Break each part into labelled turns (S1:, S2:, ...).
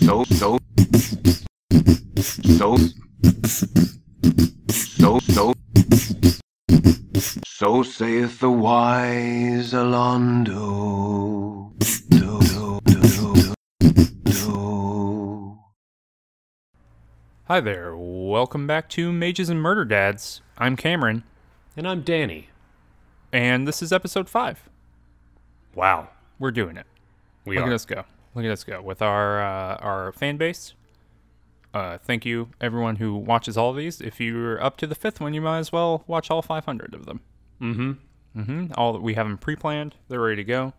S1: So, so, so, so, so, so saith the wise Alaundo. Do, do, do, do, do.
S2: Hi there. Welcome back to Mages and Murder Dads. I'm Cameron,
S3: And I'm Danny.
S2: and this is episode five.
S3: Wow.
S2: We're doing it.
S3: We
S2: Look
S3: are.
S2: at us go. Look at us go with our uh, our fan base. Uh, thank you, everyone who watches all of these. If you're up to the fifth one, you might as well watch all 500 of them.
S3: Mm-hmm.
S2: hmm All that we have them pre-planned. They're ready to go.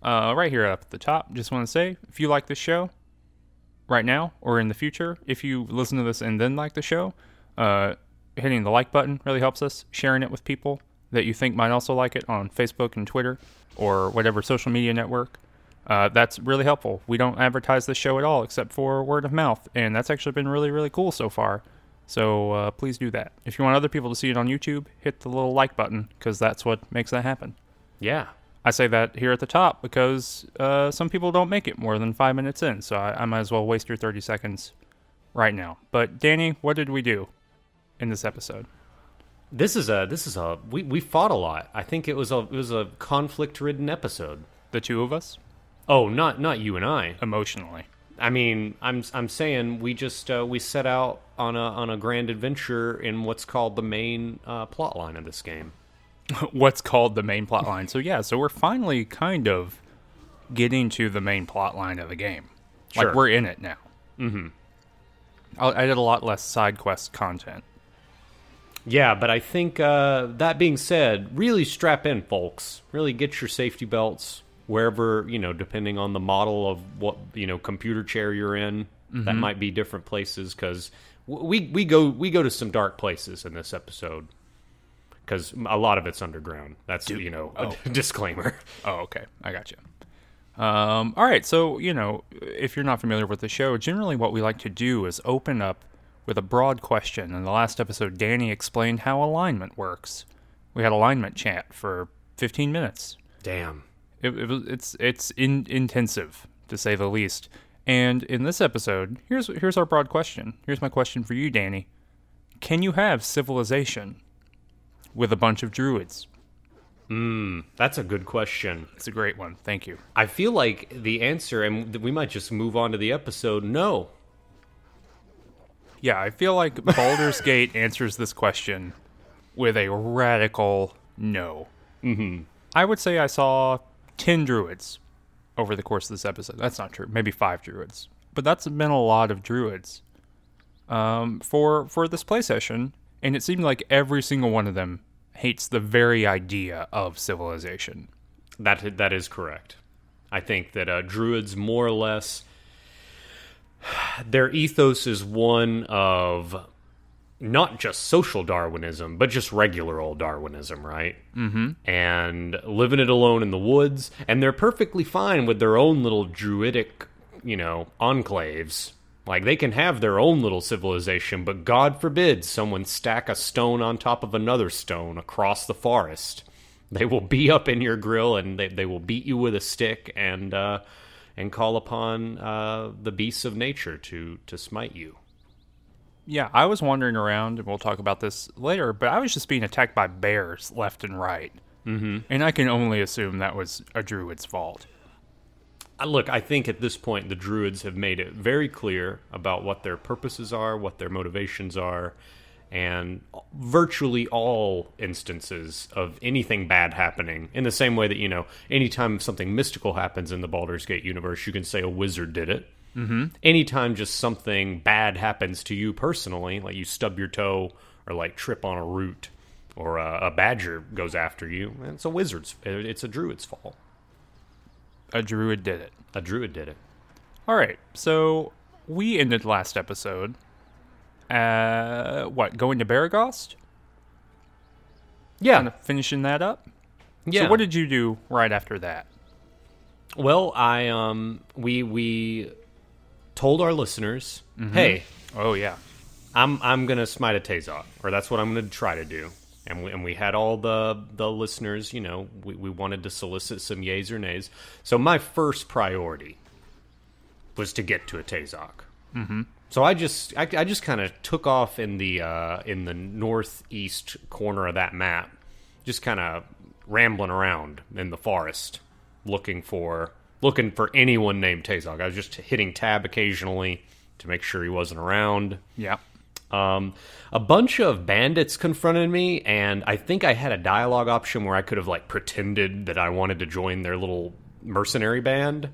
S2: Uh, right here up at the top, just want to say, if you like this show, right now or in the future, if you listen to this and then like the show, uh, hitting the like button really helps us. Sharing it with people that you think might also like it on Facebook and Twitter or whatever social media network. Uh, that's really helpful. We don't advertise the show at all except for word of mouth, and that's actually been really, really cool so far. So uh, please do that. If you want other people to see it on YouTube, hit the little like button because that's what makes that happen.
S3: Yeah.
S2: I say that here at the top because uh, some people don't make it more than five minutes in, so I, I might as well waste your 30 seconds right now. But Danny, what did we do in this episode?
S3: This is a this is a we, we fought a lot. I think it was a it was a conflict ridden episode.
S2: The two of us?
S3: Oh, not not you and I.
S2: Emotionally.
S3: I mean, I'm I'm saying we just uh, we set out on a on a grand adventure in what's called the main uh, plot line of this game.
S2: What's called the main plot line. So, yeah, so we're finally kind of getting to the main plot line of the game.
S3: Sure.
S2: Like, we're in it now. Mm-hmm. I did a lot less side quest content.
S3: Yeah, but I think uh, that being said, really strap in, folks. Really get your safety belts wherever you know, depending on the model of what you know computer chair you're in. That might be different places because we we go we go to some dark places in this episode because a lot of it's underground. That's you know a disclaimer.
S2: Oh, okay. I got you. Um, all right. So, you know, if you're not familiar with the show, generally what we like to do is open up with a broad question. In the last episode, Danny explained how alignment works. We had alignment chat for 15 minutes.
S3: Damn.
S2: It, it it's it's in, intensive to say the least. And in this episode, here's here's our broad question. Here's my question for you, Danny. Can you have civilization with a bunch of druids?
S3: That's a good question.
S2: It's a great one. Thank you.
S3: I feel like the answer, and we might just move on to the episode. No,
S2: Yeah, I feel like Baldur's Gate answers this question with a radical no. Mm-hmm. I would say I saw 10 druids over the course of this episode. That's not true. Maybe five druids. But that's been a lot of druids um, for, for this play session. And it seemed like every single one of them hates the very idea of civilization.
S3: That that is correct. I think that uh, druids more or less their ethos is one of not just social Darwinism, but just regular old Darwinism, right? Mm-hmm. And living it alone in the woods, and they're perfectly fine with their own little druidic, you know, enclaves. Like they can have their own little civilization, but God forbid someone stack a stone on top of another stone across the forest. They will be up in your grill and they, they will beat you with a stick and uh, and call upon uh, the beasts of nature to to smite you.
S2: Yeah, I was wandering around, and we'll talk about this later, but I was just being attacked by bears left and right. Mm-hmm. And I can only assume that was a druid's fault.
S3: Look, I think at this point the druids have made it very clear about what their purposes are, what their motivations are, and virtually all instances of anything bad happening, in the same way that, you know, anytime something mystical happens in the Baldur's Gate universe, you can say a wizard did it. Mm-hmm. Anytime just something bad happens to you personally, like you stub your toe or like trip on a root or a, a badger goes after you, it's a wizard's, it's a druid's fault.
S2: A druid did it.
S3: A druid did it.
S2: All right, so we ended last episode. Uh, what? Going to Beregost?
S3: Yeah.
S2: Kind of finishing that up.
S3: Yeah.
S2: So what did you do right after that?
S3: Well, I um we we told our listeners, "Hey,
S2: Oh yeah.
S3: I'm I'm going to smite a Tazok, or that's what I'm going to try to do." And we, and we had all the the listeners, you know, we, we wanted to solicit some yays or nays. So my first priority was to get to a Tazok. Mm-hmm. So I just I, I just kind of took off in the uh, in the northeast corner of that map, just kind of rambling around in the forest, looking for looking for anyone named Tazok. I was just hitting tab occasionally to make sure he wasn't around.
S2: Yeah.
S3: Um, a bunch of bandits confronted me, and I think I had a dialogue option where I could have like pretended that I wanted to join their little mercenary band,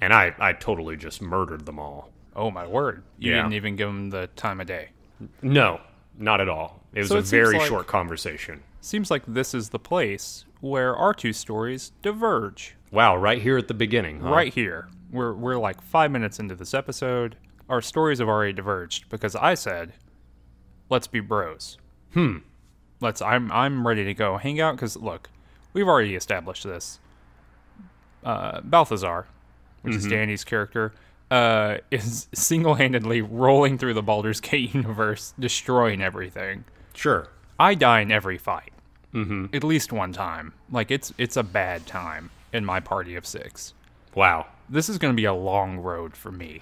S3: and I I totally just murdered them all.
S2: Oh my word! You
S3: Yeah.
S2: didn't even give them the time of day.
S3: No, not at all. It was
S2: So
S3: a
S2: it seems
S3: very
S2: like-
S3: short conversation.
S2: Seems like this is the place where our two stories diverge.
S3: Wow, right here at the beginning, huh?
S2: Right here. We're we're like five minutes into this episode. Our stories have already diverged because I said, "Let's be bros." Hmm. Let's. I'm I'm ready to go hang out because look, we've already established this. Uh, Balthazar, which is Danny's character, uh, is single-handedly rolling through the Baldur's Gate universe, destroying everything.
S3: Sure.
S2: I die in every fight. Mm-hmm. At least one time. Like it's it's a bad time in my party of six.
S3: Wow.
S2: This is going to be a long road for me.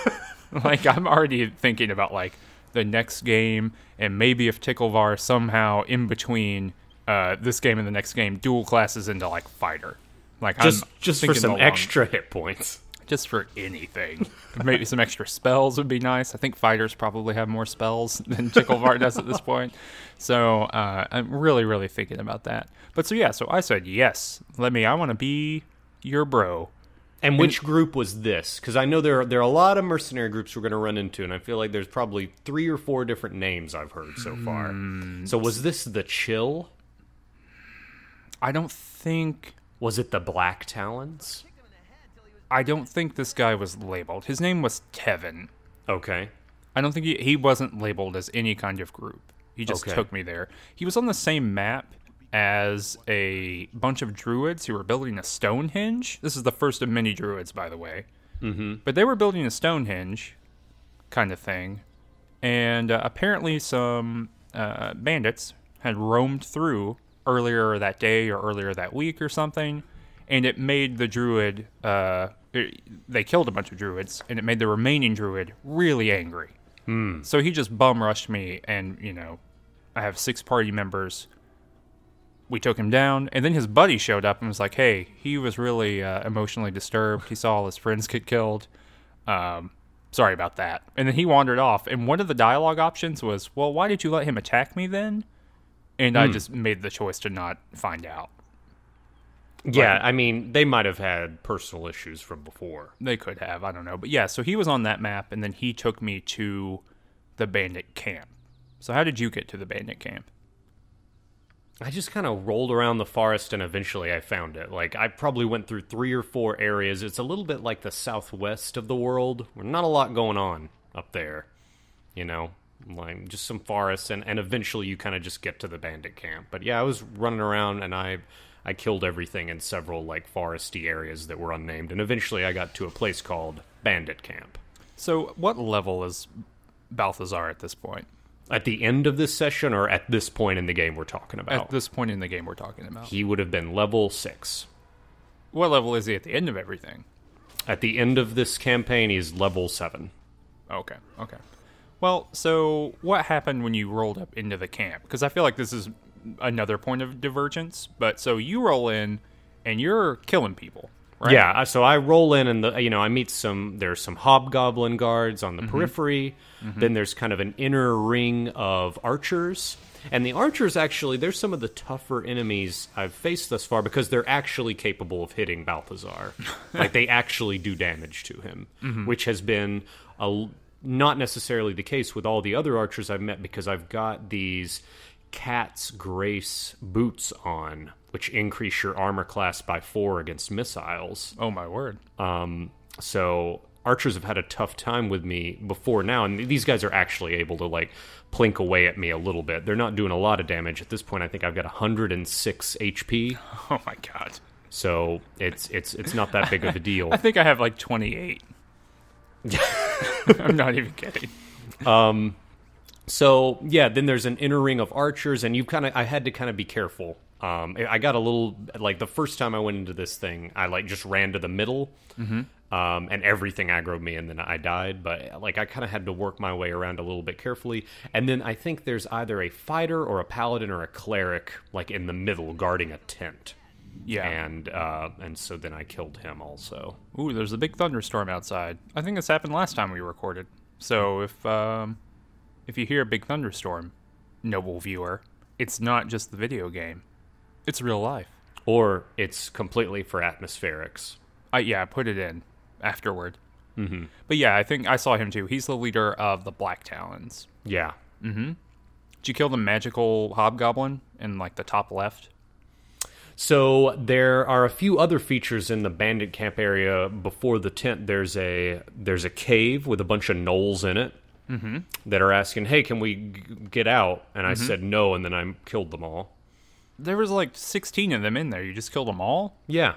S2: like I'm already thinking about like the next game and maybe if Ticklevar somehow in between uh, this game and the next game dual classes into like fighter. Like
S3: Just
S2: I'm
S3: just for some extra hit points.
S2: Just for anything. Maybe some extra spells would be nice. I think fighters probably have more spells than Ticklevar does at this point. So uh, I'm really, really thinking about that. But so yeah, so I said yes. Let me. I want to be your bro.
S3: And which group was this? Because I know there are, there are a lot of mercenary groups we're going to run into, and I feel like there's probably three or four different names I've heard so far.
S2: Hmm.
S3: So was this the Chill?
S2: I don't think.
S3: Was it the Black Talons?
S2: I don't think this guy was labeled. His name was Kevin.
S3: Okay.
S2: I don't think he, he wasn't labeled as any kind of group. He just
S3: Okay.
S2: took me there. He was on the same map as a bunch of druids who were building a Stonehenge. This is the first of many druids, by the way. Mm-hmm. But they were building a Stonehenge kind of thing. And uh, apparently, some uh, bandits had roamed through earlier that day or earlier that week or something. And it made the druid, uh, it- they killed a bunch of druids, and it made the remaining druid really angry. So he just bum rushed me, and you know, I have six party members. We took him down, and then his buddy showed up and was like, "Hey, he was really uh, emotionally disturbed. He saw all his friends get killed. Um, sorry about that." And then he wandered off. And one of the dialogue options was, "Well, why did you let him attack me then?" And I just made the choice to not find out.
S3: Yeah, I mean, they might have had personal issues from before.
S2: They could have, I don't know. But yeah, so he was on that map, and then he took me to the bandit camp. So how did you get to the bandit camp?
S3: I just kind of rolled around the forest and eventually I found it. Like, I probably went through three or four areas. It's a little bit like the southwest of the world, where not a lot going on up there. You know, like just some forests, and, and eventually you kind of just get to the bandit camp. But yeah, I was running around and I. I killed everything in several like foresty areas that were unnamed, and eventually I got to a place called Bandit Camp.
S2: So what level is Balthazar at this point?
S3: At the end of this session, or at this point in the game we're talking about,
S2: At this point in the game we're talking about.
S3: he would have been level six.
S2: What level is he at the end of everything?
S3: At the end of this campaign, he's level seven.
S2: Okay, okay. Well, so what happened when you rolled up into the camp? Because I feel like this is another point of divergence. But so you roll in and you're killing people, right?
S3: Yeah, so I roll in and the you know I meet some there's some hobgoblin guards on the
S2: Mm-hmm.
S3: periphery. Then there's kind of an inner ring of archers. And the archers actually they're some of the tougher enemies I've faced thus far because they're actually capable of hitting Balthazar. like they actually do damage to him,
S2: Mm-hmm.
S3: which has been a not necessarily the case with all the other archers I've met because I've got these cat's grace boots on which increase your armor class by 4 against missiles.
S2: Oh my word.
S3: Um, so archers have had a tough time with me before now, and these guys are actually able to like plink away at me a little bit. They're not doing a lot of damage at this point. I think I've got 106 HP,
S2: Oh my god.
S3: so it's it's it's not that big of a deal.
S2: I think I have like 28. I'm not even kidding.
S3: So yeah, then there's an inner ring of archers, and you kind of I had to kind of be careful. Um, I got a little like the first time I went into this thing, I like just ran to the middle, Um, and everything aggroed me, and then I died. But like I kind of had to work my way around a little bit carefully. And then I think there's either a fighter or a paladin or a cleric, like in the middle, guarding a tent.
S2: Yeah.
S3: And uh, and so then I killed him also.
S2: Ooh, there's a big thunderstorm outside. I think this happened last time we recorded. So if um, if you hear a big thunderstorm, noble viewer, it's not just the video game; it's real life.
S3: Or it's completely for atmospherics.
S2: I yeah, I put it in afterward. Mm-hmm. But yeah, I think I saw him too. He's the leader of the Black Talons.
S3: Yeah. Mm-hmm.
S2: Did you kill the magical hobgoblin in like the top left?
S3: So there are a few other features in the bandit camp area before the tent. There's a there's a cave with a bunch of gnolls in it Mm-hmm. that are asking, "Hey, can we g- get out?" And I mm-hmm. said no, and then I killed them all.
S2: There was like 16 of them in there. You just killed them all?
S3: Yeah,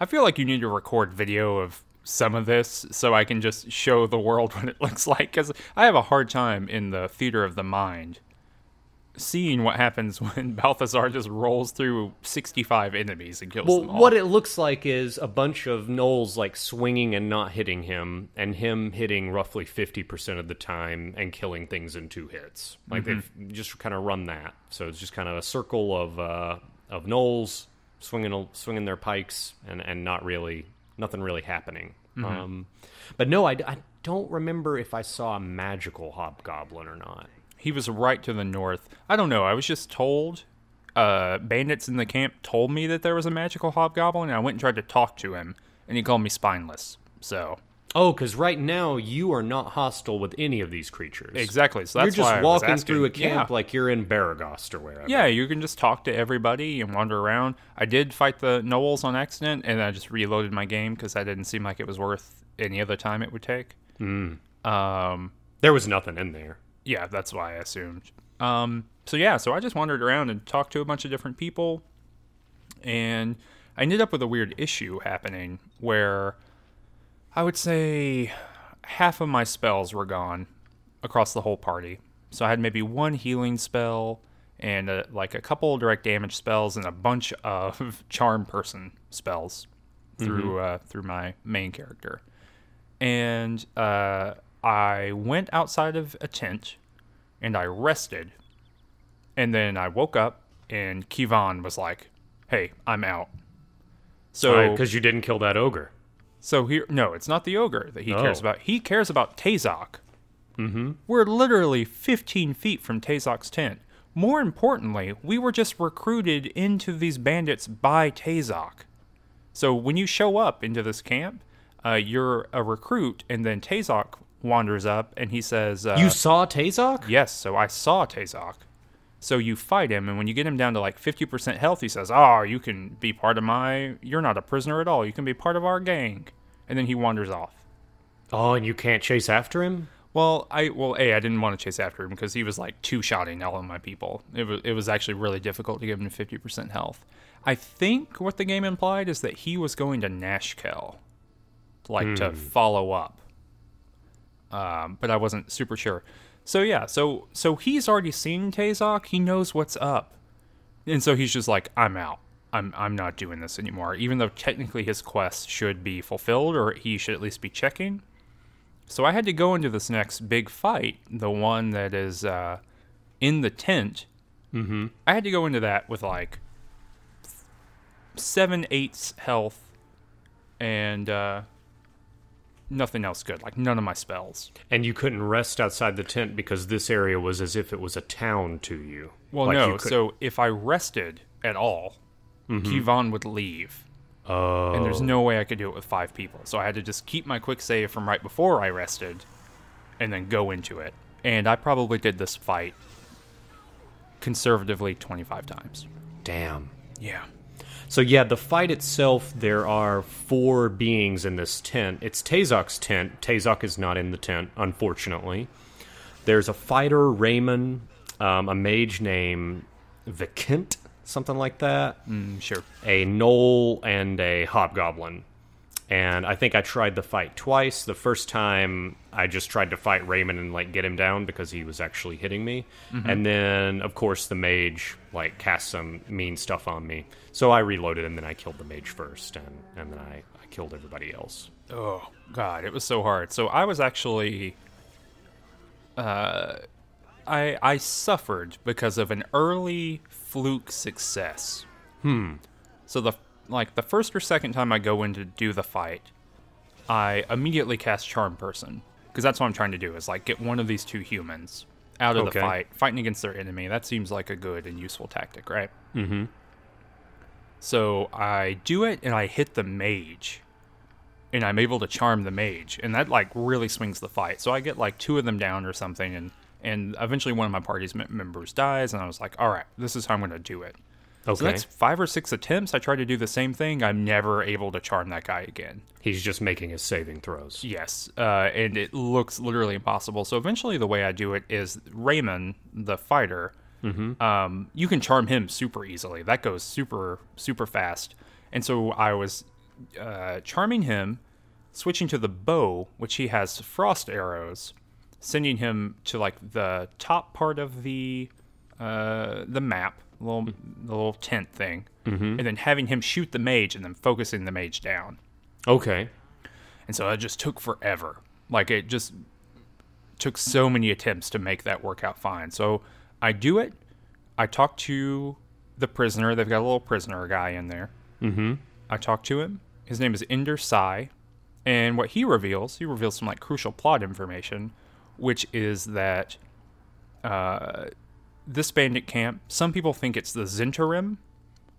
S2: I feel like you need to record video of some of this so I can just show the world what it looks like because I have a hard time in the theater of the mind seeing what happens when Balthazar just rolls through 65 enemies and kills
S3: Well,
S2: them all.
S3: what it looks like is a bunch of gnolls like swinging and not hitting him, and him hitting roughly fifty percent of the time and killing things in two hits. Like they've just kind of run that, so it's just kind of a circle of uh, of gnolls swinging swinging their pikes and and not really nothing really happening. Um, but no, I, I don't remember if I saw a magical hobgoblin or not.
S2: He was right to the north. I don't know. I was just told. Uh, bandits in the camp told me that there was a magical hobgoblin, and I went and tried to talk to him, and he called me spineless. So
S3: Oh, because right now you are not hostile with any of these creatures.
S2: exactly. So that's
S3: you're
S2: why
S3: just
S2: I was
S3: walking through a camp
S2: Yeah.
S3: like you're in Beregost or wherever.
S2: Yeah, you can just talk to everybody and wander around. I did fight the gnolls on accident, and I just reloaded my game because that didn't seem like it was worth any other time it would take. Mm. Um,
S3: There was nothing in there.
S2: Yeah, that's why I assumed. Um, so yeah, so I just wandered around and talked to a bunch of different people, and I ended up with a weird issue happening where I would say half of my spells were gone across the whole party. So I had maybe one healing spell and uh like a couple direct damage spells and a bunch of charm person spells through uh, through my main character. And uh, I went outside of a tent and I rested. And then I woke up and Kivan was like, "Hey, I'm out." So
S3: because you didn't kill that ogre.
S2: so here, no, it's not the ogre that he cares
S3: Oh.
S2: about. He cares about Tazok. Mm-hmm. We're literally 15 feet from Tazok's tent. More importantly, we were just recruited into these bandits by Tazok. So when you show up into this camp, uh, you're a recruit, and then Tazok wanders up and he says, uh,
S3: you saw Tazok?
S2: Yes, so I saw Tazok. So you fight him, and when you get him down to like 50% health, he says, Oh, you can be part of my. You're not a prisoner at all. You can be part of our gang. And then he wanders off.
S3: Oh, and you can't chase after him?
S2: Well, I well, a I didn't want to chase after him because he was like two shotting all of my people. It was it was actually really difficult to give him fifty percent health. I think what the game implied is that he was going to Nashkel, like to follow up. Um, but I wasn't super sure. So yeah, so so he's already seen Tazok. He knows what's up, and so he's just like, I'm out. I'm I'm not doing this anymore. Even though technically his quest should be fulfilled, or he should at least be checking. So I had to go into this next big fight, the one that is uh, in the tent. Mm-hmm. I had to go into that with like seven eighths health and uh, nothing else good. Like none of my spells.
S3: And you couldn't rest outside the tent because this area was as if it was a town to you.
S2: Well,
S3: Like
S2: no.
S3: you could-
S2: So if I rested at all, mm-hmm. Kivan would leave.
S3: Oh.
S2: And there's oh. no way I could do it with five people. So I had to just keep my quick save from right before I rested and then go into it. And I probably did this fight conservatively 25 times.
S3: Damn.
S2: Yeah.
S3: So yeah, the fight itself, there are four beings in this tent. It's Tazok's tent. Tazok is not in the tent, unfortunately. There's a fighter, Raymond, um, a mage named Vikint, something like that.
S2: Mm, sure.
S3: a gnoll and a hobgoblin. And I think I tried the fight twice. The first time I just tried to fight Raymond and like get him down because he was actually hitting me. And then of course the mage like cast some mean stuff on me. So I reloaded and then I killed the mage first and, and then I, I killed everybody else.
S2: Oh God, it was so hard. So I was actually, uh, I I suffered because of an early fluke success. Hmm. So the like the first or second time I go in to do the fight, I immediately cast Charm Person because that's what I'm trying to do is like get one of these two humans out of
S3: Okay.
S2: the fight, fighting against their enemy. That seems like a good and useful tactic, right?
S3: Mm-hmm.
S2: So I do it and I hit the mage. And I'm able to charm the mage. And that like really swings the fight. So I get like two of them down or something and and eventually one of my party's members dies and I was like, "All right, this is how I'm going to do it."
S3: Okay.
S2: So that's five or six attempts. I try to do the same thing. I'm never able to charm that guy again.
S3: He's just making his saving throws.
S2: Yes, uh, and it looks literally impossible. So eventually, the way I do it is Raymond, the fighter. Um, you can charm him super easily. That goes super super fast. And so I was uh, charming him, switching to the bow, which he has frost arrows, sending him to like the top part of the uh, the map, little the little tent thing, and then having him shoot the mage, and then focusing the mage down.
S3: Okay.
S2: And so it just took forever. Like it just took so many attempts to make that work out fine. So I do it. I talk to the prisoner. They've got a little prisoner guy in there. Mm-hmm. I talk to him. His name is Ender Sai. And what he reveals, he reveals some like crucial plot information, which is that uh, this bandit camp, some people think it's the Zhentarim,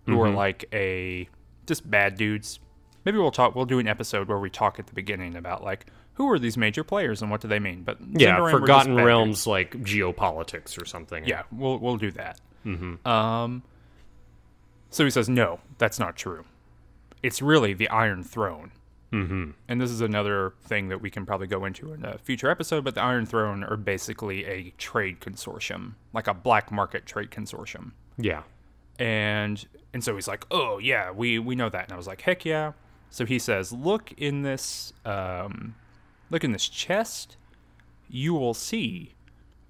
S2: who are like a just bad dudes. Maybe we'll talk. We'll do an episode where we talk at the beginning about like who are these major players and what do they mean. But
S3: Yeah,
S2: Zhentarim were just
S3: Forgotten Realms like geopolitics or something.
S2: Yeah, we'll we'll do that. Um. So he says, no, that's not true. It's really the Iron Throne. Mm-hmm. And this is another thing that we can probably go into in a future episode. But the Iron Throne are basically a trade consortium, like a black market trade consortium.
S3: Yeah.
S2: and and so he's like oh yeah we we know that and i was like heck yeah so he says look in this um look in this chest you will see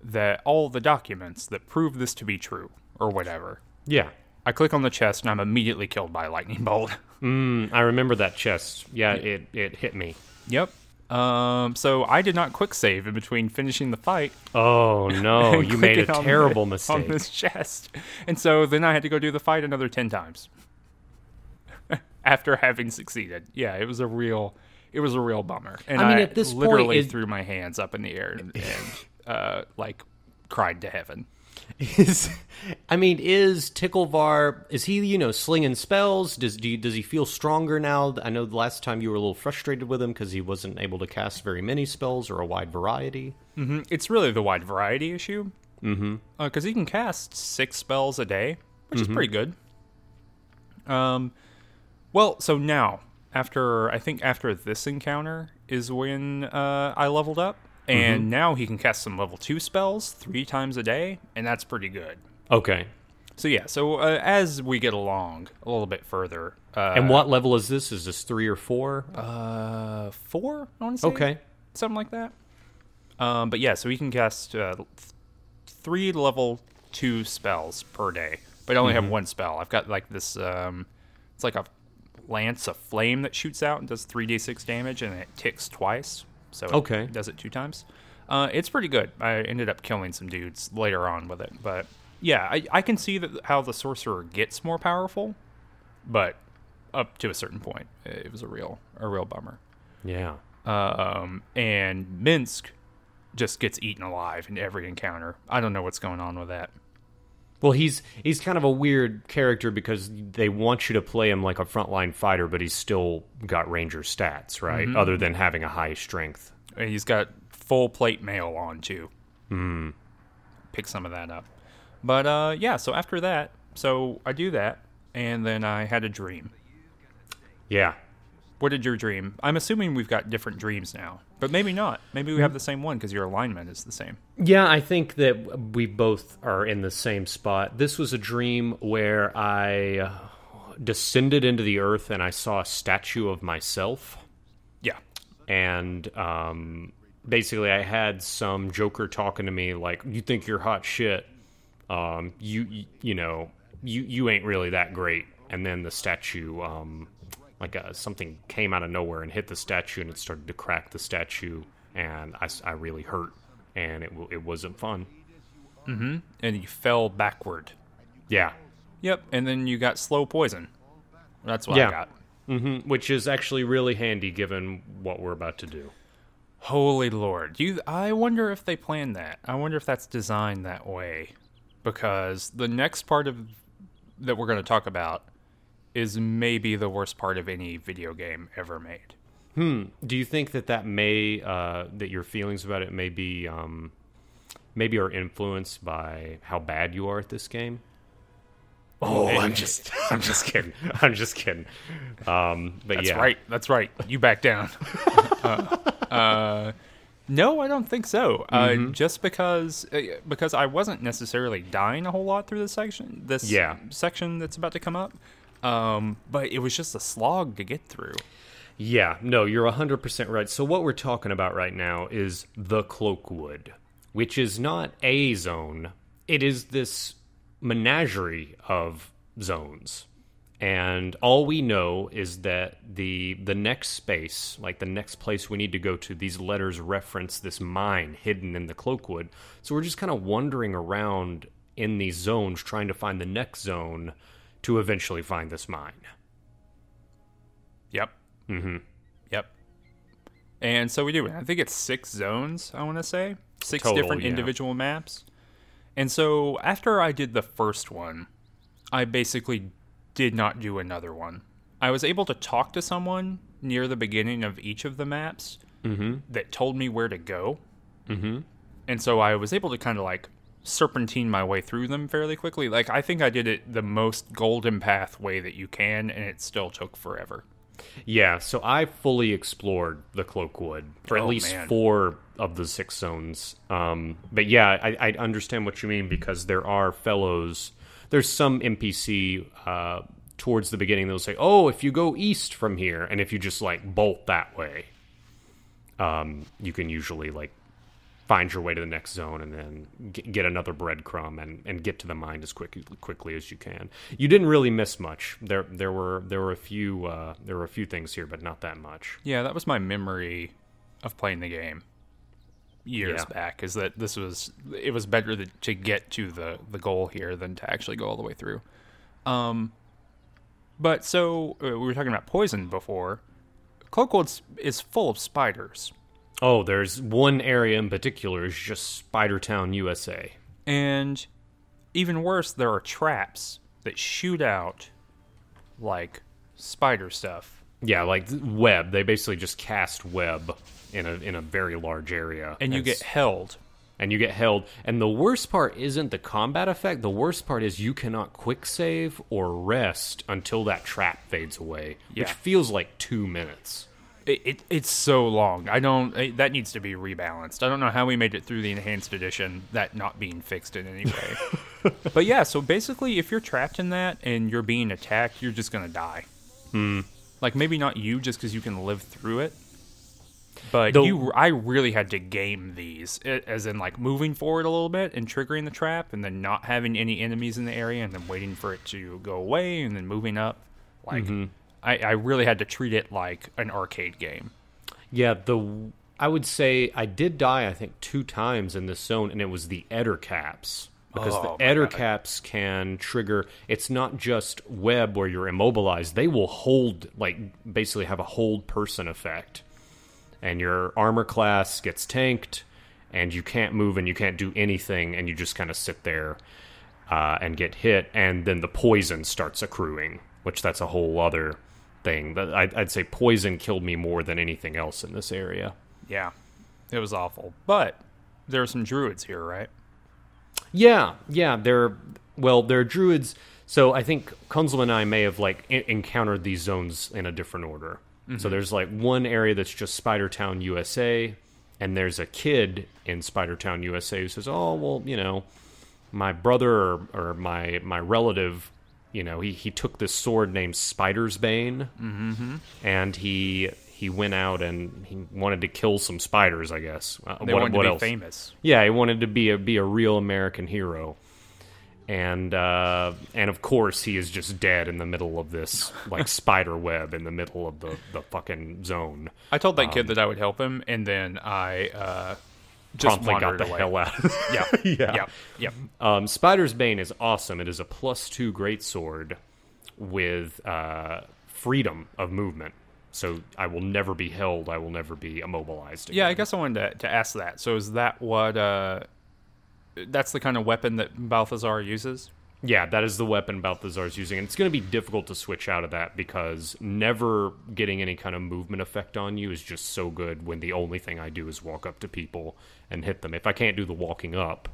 S2: that all the documents that prove this to be true or whatever
S3: Yeah.
S2: i click on the chest and i'm immediately killed by a lightning bolt
S3: Mm, I remember that chest. Yeah, it, it hit me.
S2: yep um so i did not quick save in between finishing the fight
S3: Oh no, you made a terrible
S2: the-
S3: mistake.
S2: on this chest. And so then I had to go do the fight another 10 times after having succeeded. Yeah, it was a real it was a real bummer. And
S3: I
S2: I,
S3: mean, at this point,
S2: literally
S3: it-
S2: threw my hands up in the air and, and uh, like cried to heaven.
S3: Is I mean, is Ticklevar is he you know slinging spells? Does do you, does he feel stronger now? I know the last time you were a little frustrated with him because he wasn't able to cast very many spells or a wide variety.
S2: It's really the wide variety issue. Mm-hmm. Because he can cast six spells a day, which is pretty good. Um, well, so now after I think after this encounter is when uh, I leveled up, and now he can cast some level two spells three times a day, and that's pretty good.
S3: Okay.
S2: So yeah, so uh, as we get along a little bit further, uh,
S3: And what level is this? Is this three or four?
S2: uh, four, I want to say.
S3: okay.
S2: something like that. Um, but yeah, so he can cast uh, th- three level two spells per day, but I only have one spell. I've got like this. Um, it's like a lance of flame that shoots out and does three d six damage, and it ticks twice. So it
S3: Okay.
S2: does it two times. Uh, it's pretty good. I ended up killing some dudes later on with it, but yeah, I, I can see that how the sorcerer gets more powerful, but up to a certain point, it was a real a real bummer
S3: Yeah.
S2: um, and Minsk just gets eaten alive in every encounter. I don't know what's going on with that.
S3: Well, he's he's kind of a weird character because they want you to play him like a frontline fighter, but he's still got ranger stats, right? Other than having a high strength.
S2: And he's got full plate mail on too. Hmm. Pick some of that up. But uh, yeah. So after that, so I do that, and then I had a dream.
S3: Yeah.
S2: What did your dream? I'm assuming we've got different dreams now, but maybe not. Maybe we have the same one because your alignment is the same.
S3: Yeah, I think that we both are in the same spot. This was a dream where I uh, descended into the earth and I saw a statue of myself.
S2: Yeah.
S3: and um, basically I had some Joker talking to me like, "You think you're hot shit? Um, you, you you know you you ain't really that great." And then the statue um, like a, something came out of nowhere and hit the statue, and it started to crack the statue, and I, I really hurt, and it it wasn't fun.
S2: and you fell backward.
S3: Yeah,
S2: Yep, and then you got slow poison. That's what
S3: Yeah.
S2: I got.
S3: hmm which is actually really handy given what we're about to do.
S2: Holy Lord. You I wonder if they planned that. I wonder if that's designed that way. Because the next part of that we're going to talk about is maybe the worst part of any video game ever made.
S3: Do you think that that may uh, that your feelings about it may be um, maybe are influenced by how bad you are at this game? Oh, I'm just I'm just kidding. I'm just kidding. Um, but
S2: That's
S3: yeah,
S2: right. That's right. You back down. uh, uh, no, I don't think so.
S3: Mm-hmm.
S2: Uh, just because uh, because I wasn't necessarily dying a whole lot through this section. This
S3: Yeah.
S2: section that's about to come up. Um, but it was just a slog to get through.
S3: Yeah, no, you're 100% right. So, what we're talking about right now is the Cloakwood, which is not a zone, it is this menagerie of zones. And all we know is that the the next space, like the next place we need to go to, these letters reference this mine hidden in the Cloakwood. So we're just kind of wandering around in these zones trying to find the next zone to eventually find this mine.
S2: Yep. Mm-hmm. Yep. And so we do. I think it's six zones. I want to say six
S3: Total,
S2: different
S3: yeah.
S2: individual maps. And so after I did the first one, I basically did not do another one. I was able to talk to someone near the beginning of each of the maps that told me where to go. Mm-hmm. And so I was able to kind of like serpentine my way through them fairly quickly. Like I think I did it the most golden path way that you can, and it still took forever.
S3: Yeah, so I fully explored the Cloakwood for at
S2: Oh,
S3: least
S2: man.
S3: four of the six zones. Um, but yeah, I, I understand what you mean because there are fellows. There's some NPC uh, towards the beginning that'll say, "Oh, if you go east from here, and if you just like bolt that way, um, you can usually like find your way to the next zone and then get, another breadcrumb and, and get to the mine as quick, quickly as you can. You didn't really miss much. There there were there were a few uh, there were a few things here, but not that much.
S2: Yeah, that was my memory of playing the game years
S3: Yeah.
S2: back. Is that this was it was better that, to get to the the goal here than to actually go all the way through. Um, but so uh, we were talking about poison before. Cloakwood is full of spiders,
S3: Oh, there's one area in particular is just Spider Town, USA.
S2: and even worse, there are traps that shoot out like spider stuff.
S3: Yeah, like web. They basically just cast web in a in a very large area,
S2: And you get held.
S3: and you get held. And the worst part isn't the combat effect. The worst part is you cannot quick save or rest until that trap fades away, which feels like two minutes.
S2: It, it it's so long. I don't. It, that needs to be rebalanced. I don't know how we made it through the enhanced edition. That not being fixed in any way. but yeah, so basically, if you're trapped in that and you're being attacked, you're just gonna die.
S3: Hmm.
S2: Like maybe not you, just because you can live through it. But
S3: The-
S2: you, I really had to game these, as in like moving forward a little bit and triggering the trap, and then not having any enemies in the area, and then waiting for it to go away, and then moving up. Like
S3: Mm-hmm.
S2: I, I really had to treat it like an arcade game.
S3: Yeah, the I would say I did die. I think two times in this zone, and it was the ettercaps because
S2: Oh,
S3: the ettercaps can trigger. It's not just web where you're immobilized; they will hold, like basically have a hold person effect, and your armor class gets tanked, and you can't move and you can't do anything, and you just kind of sit there uh, and get hit, and then the poison starts accruing, which that's a whole other thing. But I'd, I'd say poison killed me more than anything else in this area.
S2: Yeah, it was awful. But there are some druids here, right?
S3: Yeah, yeah, they're well, they're druids. So I think Kunzel and I may have like encountered these zones in a different order. So mm-hmm. there's like one area that's just Spider Town, USA, and there's a kid in Spider Town, USA who says, "Oh, well, you know, my brother or, or my my relative, you know, he he took this sword named Spider's Bane, mm-hmm. and he." He went out and he wanted to kill some spiders. I guess. Uh,
S2: They
S3: what,
S2: wanted
S3: what
S2: to be
S3: else?
S2: famous.
S3: Yeah, he wanted to be a be a real American hero. and uh, and of course he is just dead in the middle of this like spider web in the middle of the the fucking zone.
S2: I told that kid that I would help him, and then I uh, just
S3: Promptly got the
S2: away.
S3: hell out.
S2: Of Yeah,
S3: Yeah.
S2: yeah, yeah.
S3: Um, Spider's Bane is awesome. It is a plus two greatsword with uh, freedom of movement. So I will never be held. I will never be immobilized.
S2: Yeah, I guess I wanted to, to ask that. So is that what? Uh, that's the kind of weapon that Balthazar uses.
S3: Yeah, that is the weapon Balthazar's using. And it's going to be difficult to switch out of that because never getting any kind of movement effect on you is just so good when the only thing I do is walk up to people and hit them. If I can't do the walking up,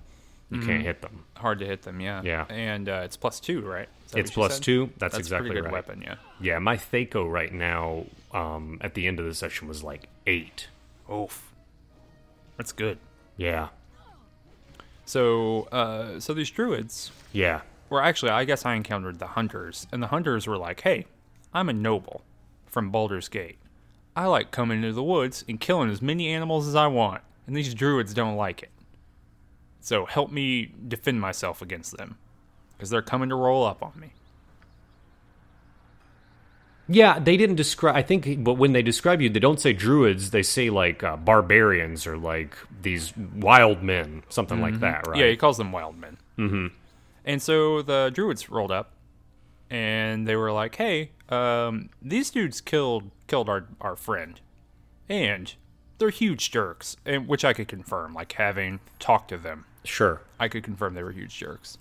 S3: you can't hit them.
S2: Hard to hit them. Yeah.
S3: Yeah.
S2: And uh, it's plus two, right?
S3: It's plus
S2: said?
S3: two. That's,
S2: That's
S3: exactly
S2: a pretty good
S3: right.
S2: weapon. Yeah.
S3: Yeah, my THAC0 right now um, at the end of the session was like eight.
S2: Oof. That's good.
S3: Yeah.
S2: So, uh, so these druids
S3: Yeah.
S2: Well, actually, I guess I encountered the hunters, and the hunters were like, "Hey, I'm a noble from Baldur's Gate. I like coming into the woods and killing as many animals as I want, and these druids don't like it. So help me defend myself against them, because they're coming to roll up on me."
S3: Yeah, they didn't describe. I think, but when they describe you, they don't say druids. They say like uh, barbarians or like these wild men, something like that, right?
S2: Yeah, he calls them wild men. Mm-hmm. And so the druids rolled up, and they were like, "Hey, um, these dudes killed killed our our friend, and they're huge jerks." And which I could confirm, like having talked to them,
S3: sure.
S2: I could confirm they were huge jerks.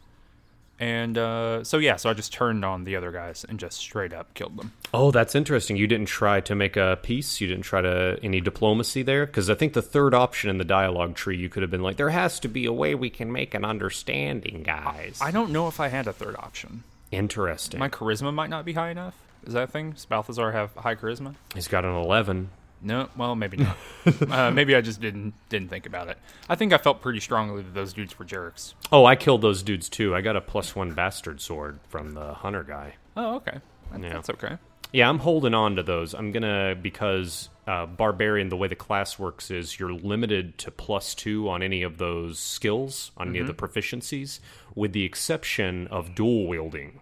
S2: And uh, so yeah, so I just turned on the other guys and just straight up killed them.
S3: Oh, that's interesting. You didn't try to make a peace. You didn't try to any diplomacy there, because I think the third option in the dialogue tree, you could have been like, "There has to be a way we can make an understanding, guys."
S2: I don't know if I had a third option.
S3: Interesting.
S2: My charisma might not be high enough. Is that a thing? Does Balthazar have high charisma?
S3: He's got an eleven.
S2: No, well, maybe not. uh, maybe I just didn't didn't think about it. I think I felt pretty strongly that those dudes were jerks.
S3: Oh, I killed those dudes too. I got a plus one bastard sword from the hunter guy.
S2: Oh, okay, That-
S3: Yeah.
S2: that's okay.
S3: Yeah, I'm holding on to those. I'm gonna because uh, barbarian. The way the class works is you're limited to plus two on any of those skills, on any of the proficiencies, with the exception of dual wielding.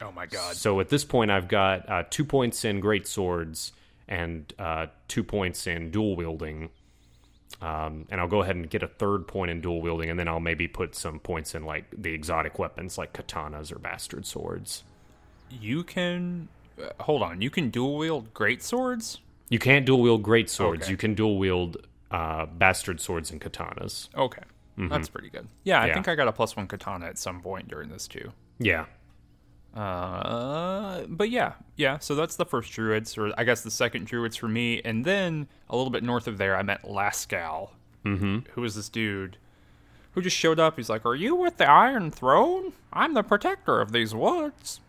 S2: Oh my god.
S3: So at this point, I've got uh, two points in great swords and uh, two points in dual wielding. Um, and I'll go ahead and get a third point in dual wielding, and then I'll maybe put some points in like the exotic weapons, like katanas or bastard swords.
S2: You can uh, hold on. You can dual wield great swords.
S3: You can't dual wield great swords.
S2: Okay.
S3: You can dual wield uh, bastard swords and katanas.
S2: Okay, that's pretty good. Yeah, I
S3: Mm-hmm. Yeah.
S2: think I got a plus one katana at some point during this too.
S3: Yeah.
S2: Uh, but yeah, yeah. So that's the first druids, or I guess the second druids for me. And then a little bit north of there, I met Lascal, mm-hmm. who was this dude who just showed up. He's like, "Are you with the Iron Throne? I'm the protector of these woods."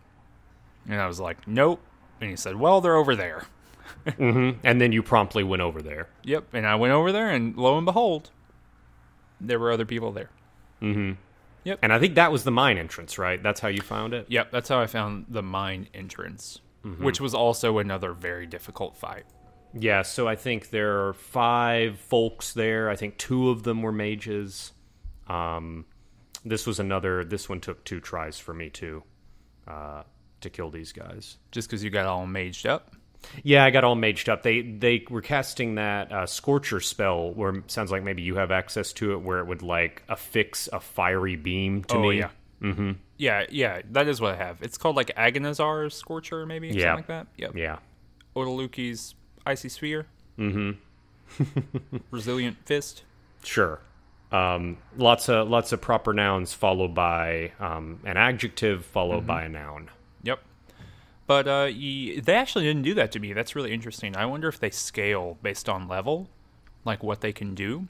S2: And I was like, "Nope." And he said, "Well, they're over there." mm-hmm.
S3: And then you promptly went over there.
S2: Yep. And I went over there, and lo and behold, there were other people there.
S3: And I think that was the mine entrance, right? That's how you found it?
S2: Yep. That's how I found the mine entrance, which was also another very difficult fight.
S3: Yeah, so I think there are five folks there. I think two of them were mages. Um, this was another. This one took two tries for me too, uh, to kill these guys.
S2: Just because you got all maged up.
S3: Yeah, I got all maged up. They they were casting that uh, Scorcher spell, where it sounds like maybe you have access to it, where it would like affix a fiery beam to
S2: oh
S3: me.
S2: yeah. Mm-hmm. Yeah, yeah, that is what I have. It's called like Agannazar's Scorcher, maybe something
S3: Yeah.
S2: like that. Yep.
S3: Yeah.
S2: Otiluke's Icy Sphere. Mm-hmm. Resilient Fist.
S3: Sure. Um, lots of lots of proper nouns followed by um, an adjective followed by a noun.
S2: But uh, they actually didn't do that to me. That's really interesting. I wonder if they scale based on level, like what they can do.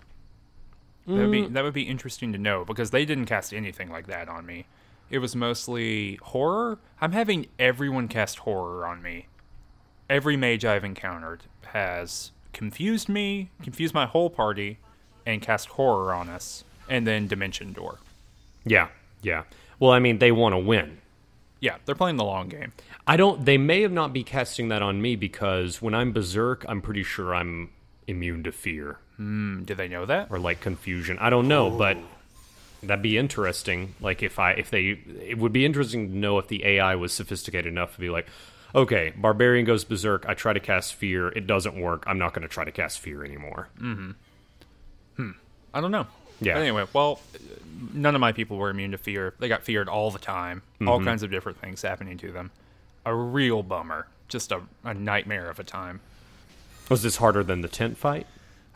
S2: That would be that would be interesting to know because they didn't cast anything like that on me. It was mostly horror. I'm having everyone cast horror on me. Every mage I've encountered has confused me, confused my whole party, and cast horror on us, and then Dimension Door.
S3: Yeah, yeah. Well, I mean, they want to win.
S2: Yeah, they're playing the long game.
S3: I don't. They may have not be casting that on me because when I'm berserk, I'm pretty sure I'm immune to fear
S2: Hmm, do they know that?
S3: or like confusion. I don't know, but That'd be interesting. Like if I if they it would be interesting to know if the AI was sophisticated enough to be like, okay, barbarian goes berserk. I try to cast fear. It doesn't work. I'm not going to try to cast fear anymore. Mm-hmm. Hmm.
S2: I don't know.
S3: Yeah.
S2: But anyway, well, none of my people were immune to fear. They got feared all the time. All
S3: Mm-hmm.
S2: kinds of different things happening to them. A real bummer. Just a, a nightmare of a time.
S3: Was this harder than the tent fight?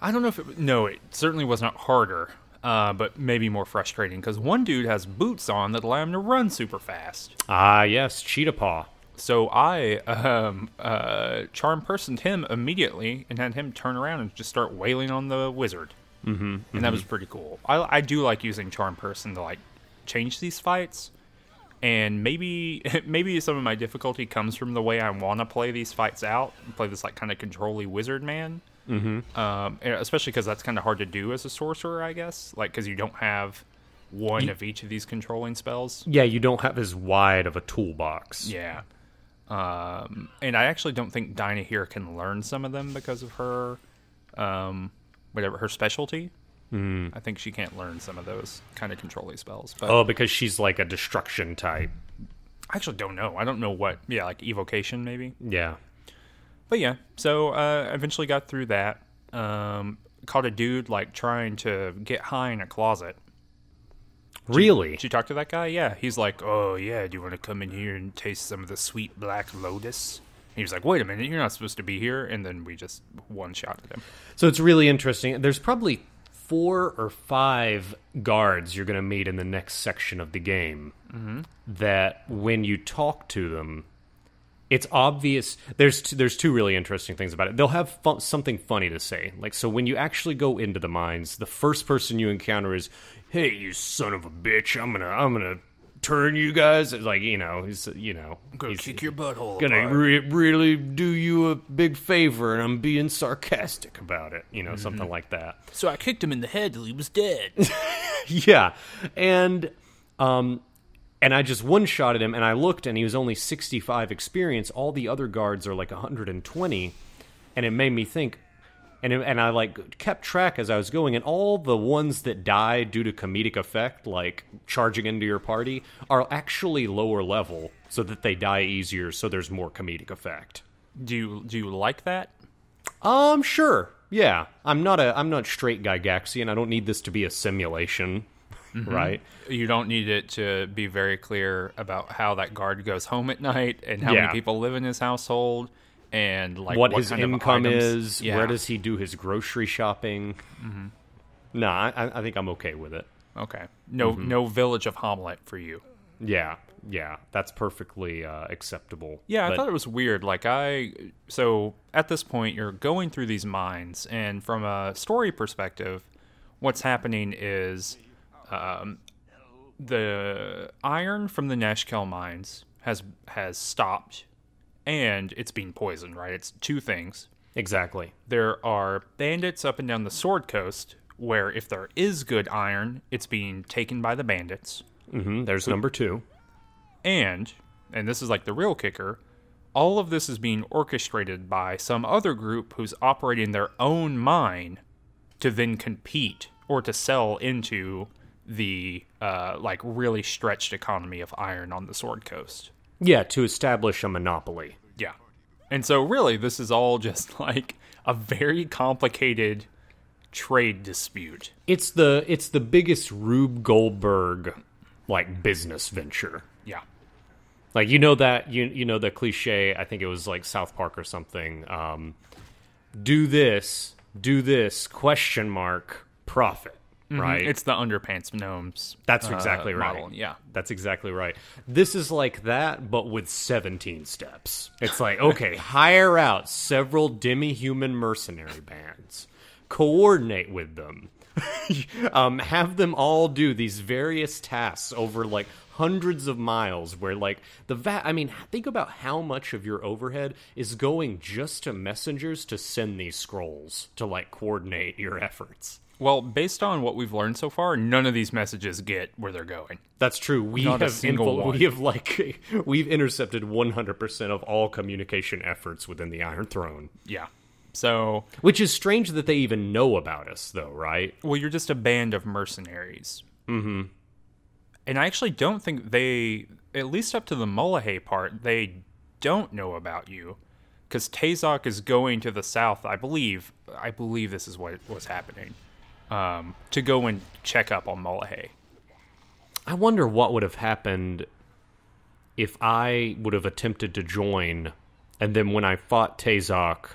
S2: I don't know if it. No, it certainly was not harder, uh, but maybe more frustrating because one dude has boots on that allow him to run super fast.
S3: Ah, yes, cheetah paw.
S2: So I um, uh, charm personed him immediately and had him turn around and just start wailing on the wizard. Mm-hmm, and that was pretty cool. I, I do like using charm person to like change these fights, and maybe maybe some of my difficulty comes from the way I want to play these fights out, and play this like kind of controlly wizard man. Mm-hmm. Um, especially because that's kind of hard to do as a sorcerer, I guess. Like because you don't have one of each of these controlling spells.
S3: Yeah, you don't have as wide of a toolbox.
S2: Yeah. Um, and I actually don't think Dynaheir can learn some of them because of her, um, whatever her specialty. Mm. I think she can't learn some of those kind of controlling spells. But
S3: Oh, because she's like a destruction type.
S2: I actually don't know. I don't know what. Yeah, like evocation maybe.
S3: Yeah.
S2: But yeah, so uh, eventually got through that. Um, caught a dude like trying to get high in a closet.
S3: Really?
S2: Did you talk to that guy? Yeah. He's like, oh, yeah, do you want to come in here and taste some of the sweet black lotus? He was like, wait a minute, you're not supposed to be here. And then we just one shot at him.
S3: So it's really interesting. There's probably four or five guards you're going to meet in the next section of the game mm-hmm. that when you talk to them, it's obvious. There's two, there's two really interesting things about it. They'll have fun, something funny to say. Like so, when you actually go into the mines, the first person you encounter is, "Hey, you son of a bitch! I'm gonna I'm gonna turn you guys." Like you know, he's you know,
S2: Go
S3: he's-
S2: kick your butthole.
S3: gonna re- really do you a big favor and i'm being sarcastic about it you know something like that
S2: so I kicked him in the head till he was dead.
S3: yeah and um and i just one shot at him and i looked and he was only 65 experience all the other guards are like 120 and it made me think and it, and I like kept track as I was going, and all the ones that die due to comedic effect, like charging into your party, are actually lower level, so that they die easier, so there's more comedic effect.
S2: do you do you like that?
S3: Um, sure. Yeah, I'm not a I'm not straight Gygaxian. I don't need this to be a simulation, right?
S2: You don't need it to be very clear about how that guard goes home at night and how
S3: Yeah.
S2: many people live in his household and like
S3: what, his
S2: kind
S3: income is,
S2: Yeah.
S3: where does he do his grocery shopping? Nah, I, I think I'm okay with it.
S2: Okay. No
S3: Mm-hmm.
S2: no village of Hamlet for you.
S3: Yeah, yeah, that's perfectly uh, acceptable.
S2: Yeah, I thought it was weird. Like I so at this point you're going through these mines and from a story perspective, what's happening is um, the iron from the Nashkel mines has has stopped and it's being poisoned, right? It's two things.
S3: exactly.
S2: There are bandits up and down the Sword Coast where if there is good iron, it's being taken by the bandits.
S3: hmm There's number two.
S2: And, and this is like the real kicker, all of this is being orchestrated by some other group who's operating their own mine to then compete or to sell into the uh, like really stretched economy of iron on the Sword Coast.
S3: Yeah, to establish a monopoly.
S2: Yeah. And so really this is all just like a very complicated trade dispute.
S3: It's the it's the biggest Rube Goldberg like business venture.
S2: Yeah.
S3: Like you know that you you know the cliche. I think it was like South Park or something. Um, do this, do this? Question mark profit. Right.
S2: It's the underpants gnomes.
S3: That's
S2: uh,
S3: exactly right.
S2: model. Yeah.
S3: That's exactly right. This is like that, but with 17 steps. It's like, okay, hire out several demi human mercenary bands, coordinate with them, um, have them all do these various tasks over like hundreds of miles where like the va- I mean think about how much of your overhead is going just to messengers to send these scrolls to like coordinate your efforts.
S2: Well, based on what we've learned so far, none of these messages get where they're going.
S3: That's true. We
S2: Not
S3: have
S2: single
S3: info-
S2: one.
S3: we have like we've intercepted 100% of all communication efforts within the Iron Throne.
S2: Yeah. So,
S3: Which is strange that they even know about us though, right?
S2: well, you're just a band of mercenaries. Mm-hmm. And I actually don't think they, at least up to the Mulahey part, they don't know about you. Because Tazok is going to the south, I believe. I believe this is what was happening. Um, to go and check up on Mulahey.
S3: I wonder what would have happened if I would have attempted to join, and then when I fought Tazok,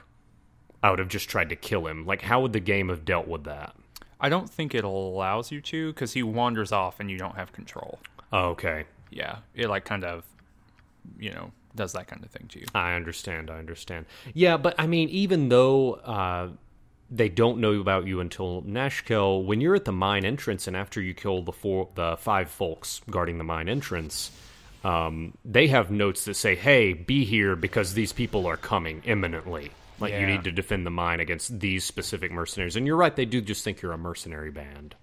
S3: I would have just tried to kill him. Like, how would the game have dealt with that?
S2: I don't think it allows you to because he wanders off and you don't have control.
S3: Oh, okay.
S2: Yeah, it like kind of, you know, does that kind of thing to you.
S3: I understand. I understand. Yeah, but I mean, even though uh, they don't know about you until Nashkel, when you're at the mine entrance and after you kill the four, the five folks guarding the mine entrance, um, they have notes that say, "Hey, be here because these people are coming imminently." Like you need to defend the mine against these specific mercenaries. And you're right; they do just think you're a mercenary band,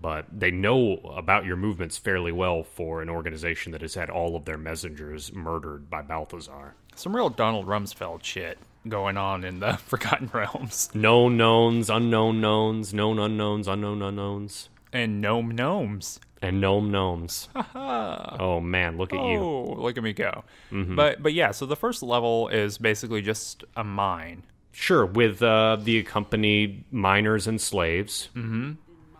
S3: but they know about your movements fairly well for an organization that has had all of their messengers murdered by Balthazar.
S2: Some real Donald Rumsfeld shit going on in the Forgotten Realms.
S3: known knowns, unknown knowns, known unknowns, unknown unknowns,
S2: And gnome gnomes.
S3: and gnome gnomes. oh man, look at you.
S2: Oh, look at me go. But but yeah, so the first level is basically just a mine.
S3: Sure, with uh, the accompanied miners and slaves.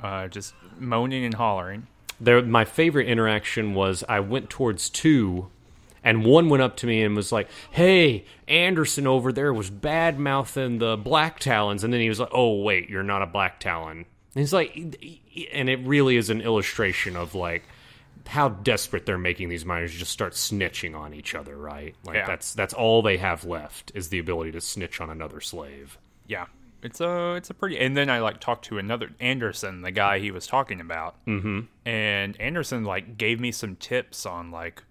S2: Uh, just moaning and hollering.
S3: There, my favorite interaction was I went towards two, and one went up to me and was like, "Hey, Anderson over there was bad mouthing the Black Talons," and then he was like, "Oh wait, you're not a Black Talon." And he's like, and it really is an illustration of like how desperate they're making these miners just start snitching on each other, right? Like
S2: Yeah.
S3: that's that's all they have left is the ability to snitch on another slave.
S2: Yeah. It's a it's a pretty and then I like talked to another Anderson, the guy he was talking about. Mm-hmm. And Anderson like gave me some tips on like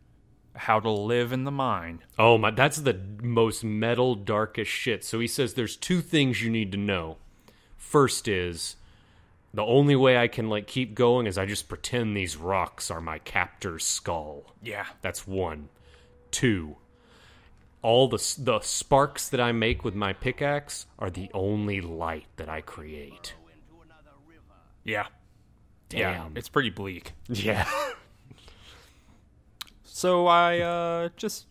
S2: how to live in the mine.
S3: Oh my, that's the most metal, darkest shit. So he says there's two things you need to know. First is the only way I can like keep going is I just pretend these rocks are my captor's skull.
S2: Yeah.
S3: That's one. Two. All the the sparks that I make with my pickaxe are the only light that I create.
S2: Yeah. Yeah.
S3: Damn.
S2: It's pretty bleak.
S3: Yeah.
S2: So I uh just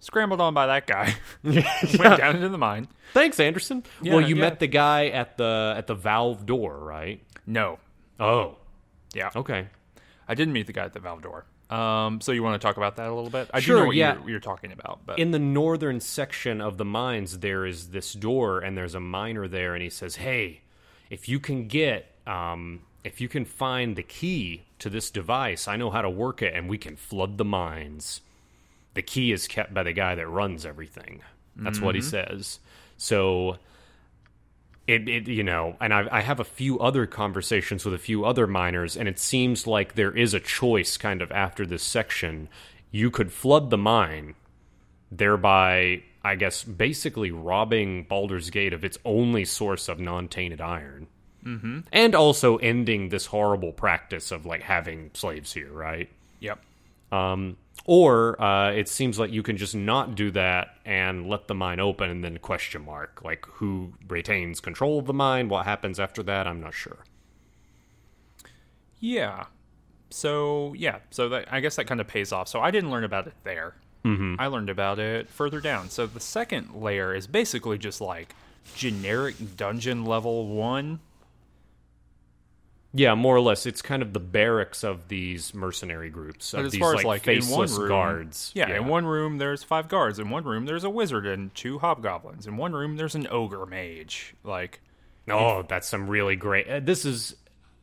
S2: scrambled on by that guy. Went down into the mine.
S3: Thanks, Anderson.
S2: Yeah,
S3: well, you
S2: yeah.
S3: met the guy at the at the valve door, right?
S2: No.
S3: Oh.
S2: Yeah.
S3: Okay.
S2: I didn't meet the guy at the valve door. Um, so you want to talk about that a little bit? I do
S3: Sure,
S2: know what
S3: yeah.
S2: you're, you're talking about, but
S3: in the northern section of the mines there is this door and there's a miner there and he says hey if you can get um, if you can find the key to this device i know how to work it and we can flood the mines. The key is kept by the guy that runs everything. That's what he mm-hmm. says. So it, it you know and I, I have a few other conversations with a few other miners and it seems like there is a choice kind of after this section. You could flood the mine thereby i guess basically robbing baldur's gate of its only source of non-tainted iron mm-hmm. and also ending this horrible practice of like having slaves here right
S2: yep.
S3: um, or uh, it seems like you can just not do that and let the mine open and then question mark like who retains control of the mine what happens after that i'm not sure
S2: Yeah. So yeah, so that I guess that kind of pays off. So I didn't learn about it there. Mm-hmm. I learned about it further down. So the second layer is basically just like generic dungeon level one.
S3: Yeah more or less it's kind of the barracks of these mercenary groups
S2: But
S3: of
S2: as
S3: these
S2: far
S3: like,
S2: as like one
S3: faceless
S2: room,
S3: guards
S2: Yeah, in one room there's five guards. In one room there's a wizard and two hobgoblins. In one room there's an ogre mage. Like
S3: Oh, that's some really great. Uh, this is,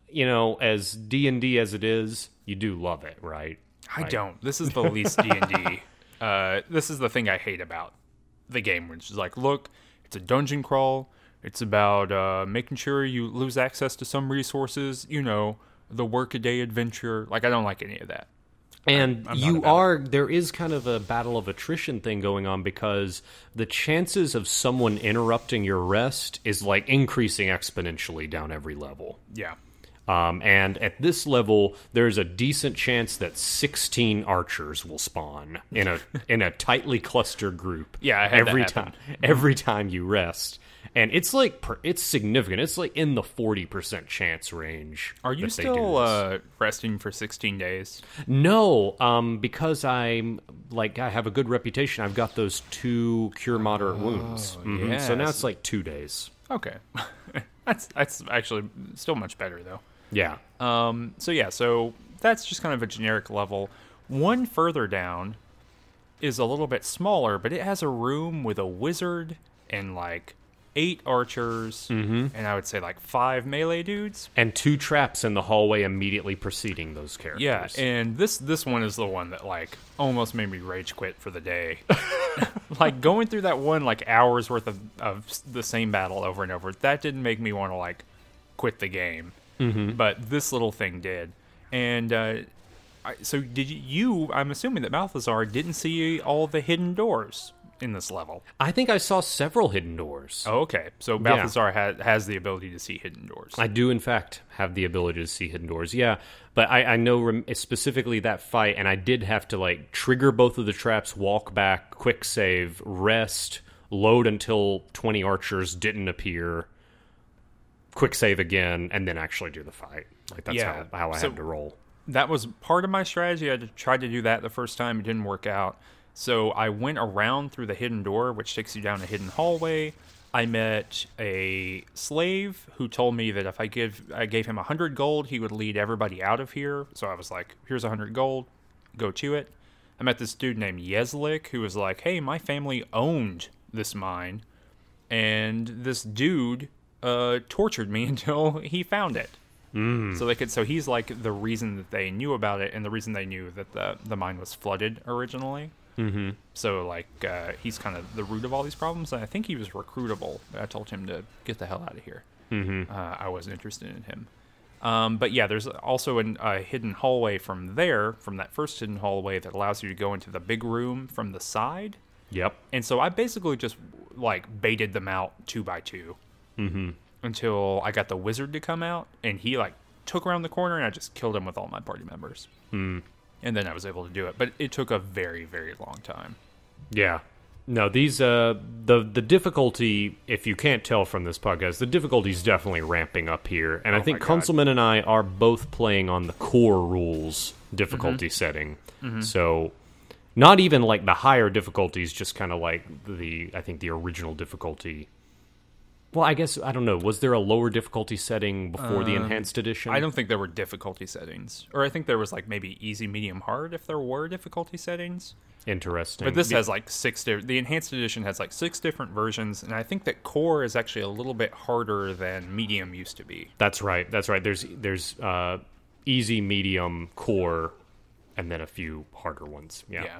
S3: you know, as D and D as it is, you do love it, right?
S2: I don't. This is the least D and D. Uh, this is the thing I hate about the game, which is like, look, it's a dungeon crawl. It's about uh, making sure you lose access to some resources. You know, the workaday adventure. Like, I don't like any of that.
S3: And
S2: I'm not
S3: you
S2: about
S3: are there is kind of a battle of attrition thing going on because the chances of someone interrupting your rest is like increasing exponentially down every level.
S2: Yeah,
S3: Um, and at this level, there's a decent chance that 16 archers will spawn in a in a tightly clustered group.
S2: Yeah, I had
S3: every
S2: happen.
S3: time every time you rest, and it's like it's significant. It's like in the 40 percent chance range.
S2: Are you
S3: that they do
S2: still uh, resting for 16 days?
S3: No, um, because I'm like I have a good reputation. I've got those two cure moderate wounds. Mhm. So now it's like two days.
S2: Okay, that's that's actually still much better though.
S3: Yeah.
S2: Um, so yeah, so that's just kind of a generic level. One further down is a little bit smaller, but it has a room with a wizard and like eight archers, and I would say like five melee dudes.
S3: and two traps in the hallway immediately preceding those characters.
S2: Yeah, and this this one is the one that like almost made me rage quit for the day. like going through that one like hours worth of, of the same battle over and over. That didn't make me want to like quit the game, mm-hmm. but this little thing did. And uh, I, so did you, you? I'm assuming that Malthazar didn't see all the hidden doors in this level.
S3: I think I saw several hidden doors.
S2: Oh, okay. So Balthazar has has the ability to see hidden doors.
S3: I do, in fact, have the ability to see hidden doors. Yeah, but I, I know rem- specifically that fight, and I did have to like trigger both of the traps, walk back, quick save, rest, load until twenty archers didn't appear, quick save again, and then actually do the fight. Like that's
S2: Yeah,
S3: how, how I
S2: so-
S3: had to roll.
S2: that was part of my strategy. I tried to do that the first time. It didn't work out. So I went around through the hidden door, which takes you down a hidden hallway. I met a slave who told me that if I give I gave him a hundred gold, he would lead everybody out of here. So I was like, "Here's a hundred gold, go to it." I met this dude named Yeslick who was like, "Hey, my family owned this mine, and this dude uh, tortured me until he found it." So they could. So he's like the reason that they knew about it, and the reason they knew that the the mine was flooded originally. Mm-hmm. So like uh, he's kind of the root of all these problems. And I think he was recruitable. I told him to get the hell out of here. Mm-hmm. Uh, I wasn't interested in him. Um, but yeah, there's also an, a hidden hallway from there, from that first hidden hallway, that allows you to go into the big room from the side.
S3: Yep.
S2: And so I basically just like baited them out two by 2 mm-hmm. until I got the wizard to come out, and he like took around the corner, and I just killed him with all my party members. Mm. And then I was able to do it, but it took a very very long time.
S3: Yeah. No, these uh the the difficulty, if you can't tell from this podcast, the difficulty is definitely ramping up here. And I think
S2: Oh my God.
S3: Kunzelman and I are both playing on the core rules difficulty
S2: Mm-hmm.
S3: setting. So not even like the higher difficulties, just kind of like the I think the original difficulty. Well, I guess I don't know. Was there a lower difficulty setting before the enhanced edition?
S2: Um, I don't think there were difficulty settings, or I think there was like maybe easy, medium, hard if there were difficulty settings.
S3: Interesting.
S2: But this
S3: Yeah.
S2: has like six. Di- the enhanced edition has like six different versions, and I think that core is actually a little bit harder than medium used to be.
S3: That's right. That's right. There's there's uh, easy, medium, core, and then a few harder ones. Yeah.
S2: Yeah.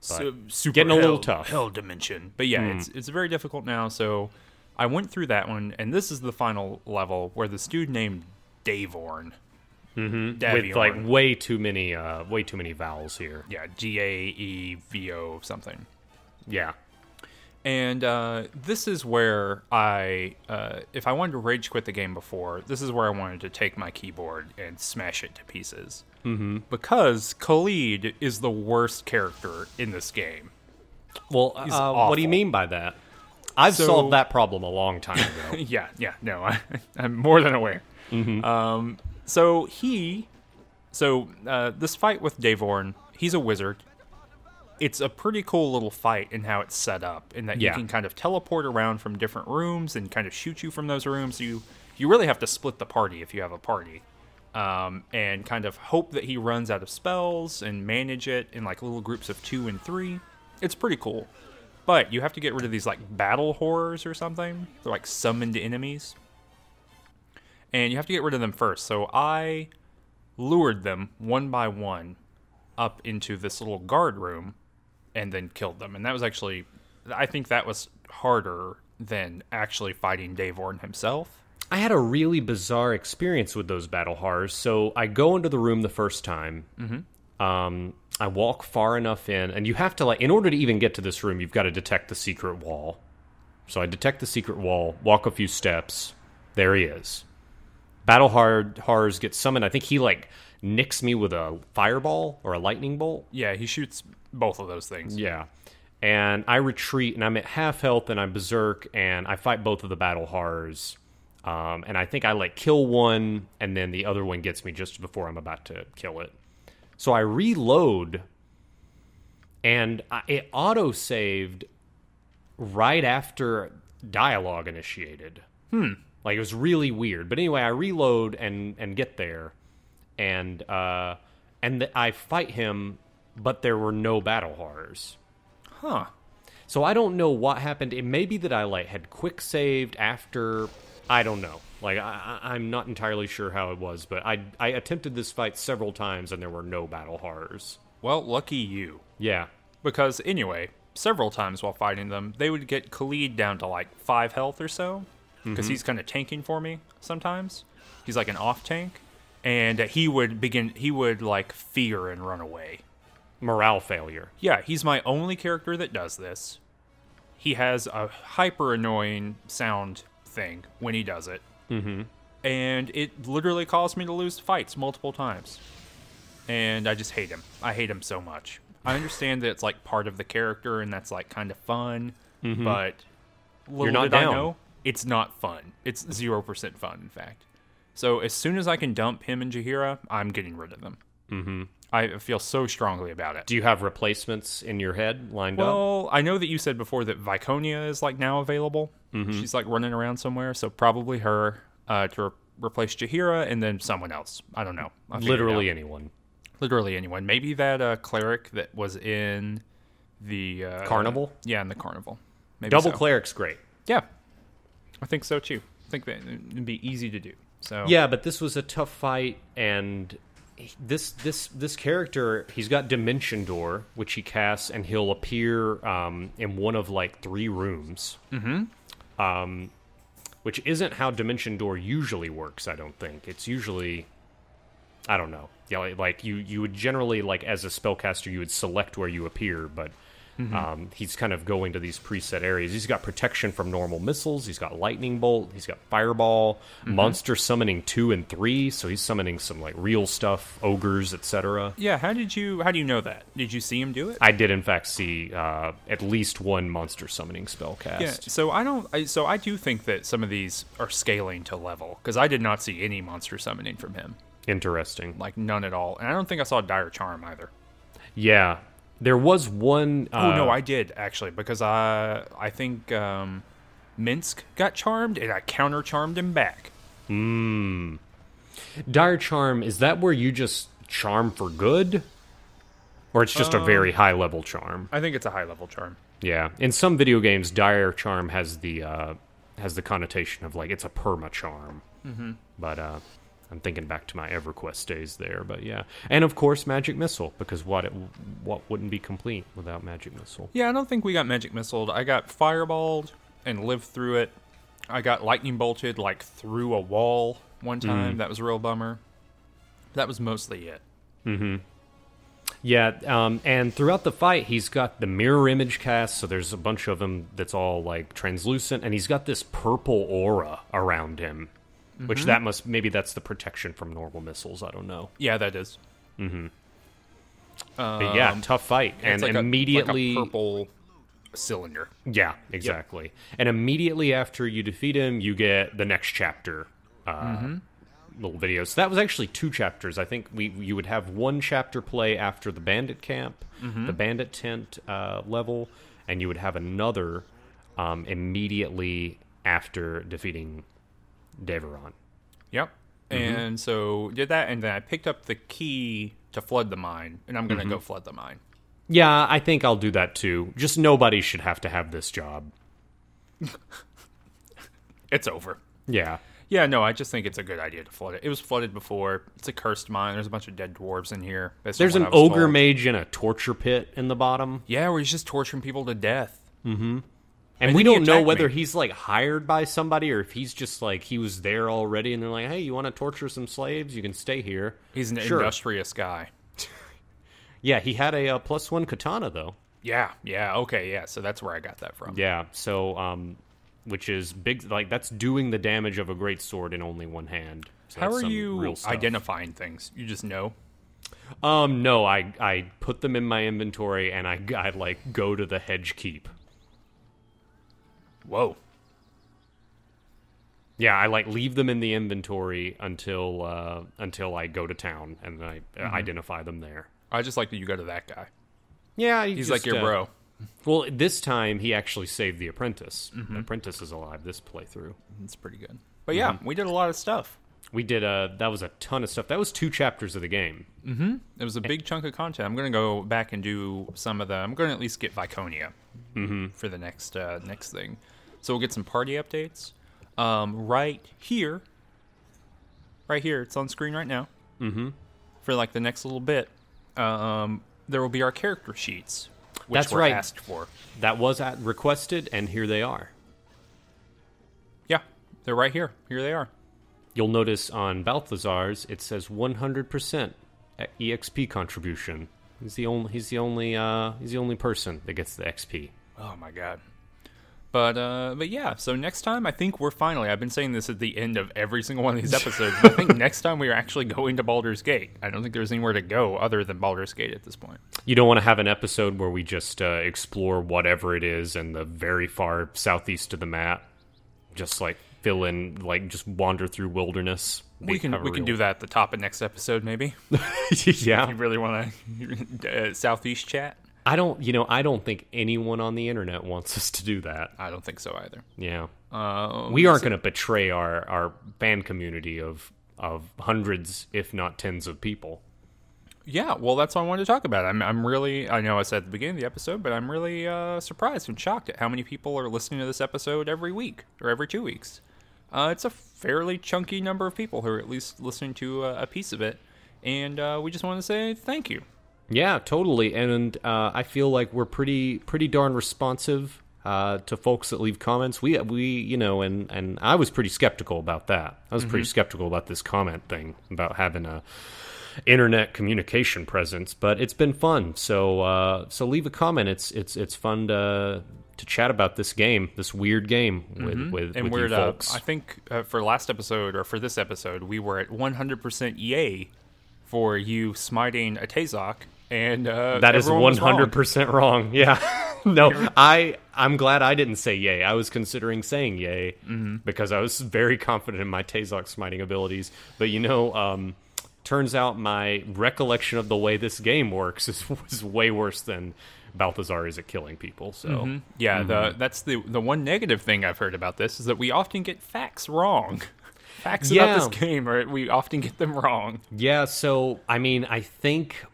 S2: So, super
S3: getting a little
S2: hell-
S3: tough.
S2: Hell dimension, but yeah, it's it's very difficult now. So I went through that one, and this is the final level where this dude named Davaeorn. Mm-hmm.
S3: With like way too many uh, way too many vowels here.
S2: yeah, G A E V O something.
S3: Yeah.
S2: And uh, this is where I, uh, if I wanted to rage quit the game before, this is where I wanted to take my keyboard and smash it to pieces. Mm-hmm. Because Khalid is the worst character in this game.
S3: Well, uh, what do you mean by that? I've
S2: So-
S3: solved that problem a long time ago.
S2: yeah, yeah, no, I, I'm more than aware. Um, so he, so uh, this fight with Davaeorn, he's a wizard. It's a pretty cool little fight in how it's set up, in that
S3: Yeah.
S2: you can kind of teleport around from different rooms and kind of shoot you from those rooms. You you really have to split the party if you have a party, um, and kind of hope that he runs out of spells and manage it in like little groups of two and three. It's pretty cool. But you have to get rid of these like battle horrors or something. They're like summoned enemies. And you have to get rid of them first. So I lured them one by one up into this little guard room and then killed them. And that was actually I think that was harder than actually fighting Davaeorn himself.
S3: I had a really bizarre experience with those battle horrors. So I go into the room the first time. Mm-hmm. Um, I walk far enough in, and you have to like, in order to even get to this room, you've got to detect the secret wall. So I detect the secret wall, walk a few steps. There he is. Battle hard horrors get summoned. I think he like nicks me with a fireball or a lightning bolt.
S2: Yeah, he shoots both of those things.
S3: Yeah. And I retreat and I'm at half health and I'm berserk and I fight both of the battle horrors. Um, and I think I like kill one and then the other one gets me just before I'm about to kill it. So I reload and I, it auto saved right after dialogue initiated. Hmm. Like it was really weird. But anyway, I reload and and get there, and uh, and th- I fight him, but there were no battle horrors.
S2: Huh.
S3: So I don't know what happened. It may be that I like had quick saved after. I don't know. Like I, I'm not entirely sure how it was, but I I attempted this fight several times and there were no battle horrors.
S2: Well, lucky you.
S3: Yeah.
S2: Because anyway, several times while fighting them, they would get Khalid down to like five health or so, because mm-hmm. he's kind of tanking for me sometimes. He's like an off tank, and he would begin. He would like fear and run away.
S3: Morale failure.
S2: Yeah, he's my only character that does this. He has a hyper annoying sound thing when he does it. Mm-hmm. And it literally caused me to lose fights multiple times. And I just hate him. I hate him so much. I understand that it's like part of the character and that's like kind of fun, but little
S3: not
S2: did I know, it's not fun. It's 0% fun, in fact. So as soon as I can dump him and Jaheira, I'm getting rid of them. Mm-hmm. I feel so strongly about it.
S3: Do you have replacements in your head lined up?
S2: Well, I know that you said before that Viconia is like now available.
S3: Mm-hmm.
S2: She's like running around somewhere, so probably her uh, to re- replace Jaheira and then someone else. I don't know. I'll
S3: Literally anyone.
S2: literally anyone. Maybe that uh, cleric that was in the uh,
S3: Carnival?
S2: Yeah, in the carnival. Maybe
S3: Double
S2: so.
S3: cleric's great.
S2: Yeah, I think so too. I think that it'd be easy to do. So
S3: Yeah, but this was a tough fight, and this this this character he's got Dimension Door, which he casts, and he'll appear um, in one of like three rooms. Mm-hmm. Um, which isn't how Dimension Door usually works. I don't think it's usually. I don't know. Yeah, like, like you you would generally like as a spellcaster you would select where you appear, but. Um, he's kind of going to these preset areas. He's got protection from normal missiles. He's got lightning bolt. He's got fireball. Monster summoning two and three, so he's summoning some like real stuff, ogres, etc.
S2: yeah. How did you? How do you know that? Did you see him do it?
S3: I did in fact see uh, at least one monster summoning spell cast.
S2: Yeah, so I don't. I, so I do think that some of these are scaling to level because I did not see any monster summoning from him,
S3: Interesting.
S2: like none at all, and I don't think I saw Dire Charm either.
S3: Yeah, there was one. Uh,
S2: oh no, I did actually because I I think um, Minsc got charmed and I counter charmed him back. Hmm.
S3: Dire charm. Is that where you just charm for good, or it's just a
S2: Um,
S3: very high level charm?
S2: I think it's a high level charm.
S3: Yeah, in some video games, dire charm has the uh, has the connotation of like it's a perma charm. Mm-hmm. But uh, I'm thinking back to my EverQuest days there. But yeah, and of course, magic missile because what it, what wouldn't be complete without magic missile?
S2: Yeah, I don't think we got magic missiled. I got fireballed and lived through it. I got lightning bolted like through a wall one time. That was a real bummer. That was mostly it. Mm-hmm.
S3: Yeah, um, and throughout the fight, he's got the mirror image cast, so there's a bunch of them that's all like translucent, and he's got this purple aura around him, which that must maybe that's the protection from normal missiles. I don't know.
S2: Yeah, that is. Mm-hmm.
S3: But yeah, tough fight, and
S2: like a-
S3: immediately,
S2: like a purple cylinder.
S3: yeah, exactly, and immediately after you defeat him, you get the next chapter. Uh, Little video. So that was actually two chapters. I think we you would have one chapter play after the bandit camp, the bandit tent uh, level, and you would have another um, immediately after defeating Davaeorn.
S2: Yep. Mm-hmm. And so did that, and then I picked up the key to flood the mine, and I'm gonna mm-hmm. go flood the mine.
S3: Yeah, I think I'll do that too. Just nobody should have to have this job.
S2: It's over.
S3: Yeah.
S2: Yeah, no, I just think it's a good idea to flood it. It was flooded before. It's a cursed mine. There's a bunch of dead dwarves in here.
S3: There's an ogre
S2: told.
S3: mage in a torture pit in the bottom.
S2: Yeah, where he's just torturing people to death. Mm-hmm.
S3: And
S2: I
S3: we don't know whether
S2: me.
S3: he's like hired by somebody or if he's just like he was there already and they're like, "Hey, you want to torture some slaves? You can stay here."
S2: He's an
S3: Sure.
S2: industrious guy.
S3: Yeah, he had a uh, plus 1 katana though.
S2: Yeah, yeah, okay, yeah. So that's where I got that from.
S3: Yeah, so um which is big like that's doing the damage of a great sword in only one hand. So
S2: How are you identifying things? You just know.
S3: Um, no, I I put them in my inventory and I, I like go to the hedge keep.
S2: Whoa.
S3: Yeah, I like leave them in the inventory until uh, until I go to town and I uh,
S2: Mm-hmm.
S3: identify them there.
S2: I just like that you go to that guy.
S3: Yeah,
S2: He's like your bro.
S3: Well, this time he actually saved the apprentice.
S2: Mm-hmm.
S3: The apprentice is alive this playthrough.
S2: It's pretty good. But yeah,
S3: Mm-hmm.
S2: we did a lot of stuff.
S3: We did a that was a ton of stuff. That was two chapters of the game. Mm-hmm.
S2: It was a big chunk of content. I'm gonna go back and do some of the. I'm gonna at least get Viconia for the next uh, next thing. So we'll get some party updates. Um, right here, right here, it's on screen right now. Mm-hmm. For like the next little bit, um, there will be our character sheets, which
S3: That's
S2: were
S3: right.
S2: asked for.
S3: That was at requested, and here they are.
S2: Yeah, they're right here. Here they are.
S3: You'll notice on Balthazar's it says 100% EXP contribution. He's the only he's the only uh he's the only person that gets the XP.
S2: Oh my god. But uh but yeah, so next time I think we're finally I've been saying this at the end of every single one of these episodes, but I think next time we are actually going to Baldur's Gate. I don't think there's anywhere to go other than Baldur's Gate at this point.
S3: You don't want to have an episode where we just uh, explore whatever it is in the very far southeast of the map, just like fill in, like just wander through wilderness.
S2: We can we can do that at the top of next episode maybe.
S3: yeah,
S2: you really want to uh, southeast chat?
S3: I don't. You know, I don't think anyone on the internet wants us to do that.
S2: I don't think so either.
S3: Yeah,
S2: Um,
S3: we aren't going to betray our our fan community of of hundreds, if not tens, of people.
S2: Yeah, well, that's what I wanted to talk about. I'm, I'm really, I know I said at the beginning of the episode, but I'm really uh, surprised and shocked at how many people are listening to this episode every week or every two weeks. Uh, it's a fairly chunky number of people who are at least listening to uh, a piece of it, and uh, we just want to say thank you.
S3: Yeah, totally. And uh, I feel like we're pretty pretty darn responsive uh, to folks that leave comments. We we you know, and and I was pretty skeptical about that. I was pretty skeptical about this comment thing about having a internet communication presence, but it's been fun. So uh, so leave a comment. It's it's it's fun to to chat about this game, this weird game with with,
S2: And
S3: with you
S2: at, uh,
S3: folks.
S2: I think uh, for last episode or for this episode, we were at 100% yay for you smiting a Tazok, and uh,
S3: That is
S2: everyone
S3: one
S2: was wrong.
S3: hundred percent wrong. Yeah, no, I I'm glad I didn't say yay. I was considering saying yay
S2: Mm-hmm.
S3: because I was very confident in my Tazok smiting abilities. But you know, um, turns out my recollection of the way this game works is was way worse than Balthazar is at killing people. So
S2: Yeah,
S3: Mm-hmm.
S2: the that's the the one negative thing I've heard about this is that we often get facts wrong. facts
S3: Yeah.
S2: about this game, or we often get them wrong.
S3: Yeah, so I mean, I think.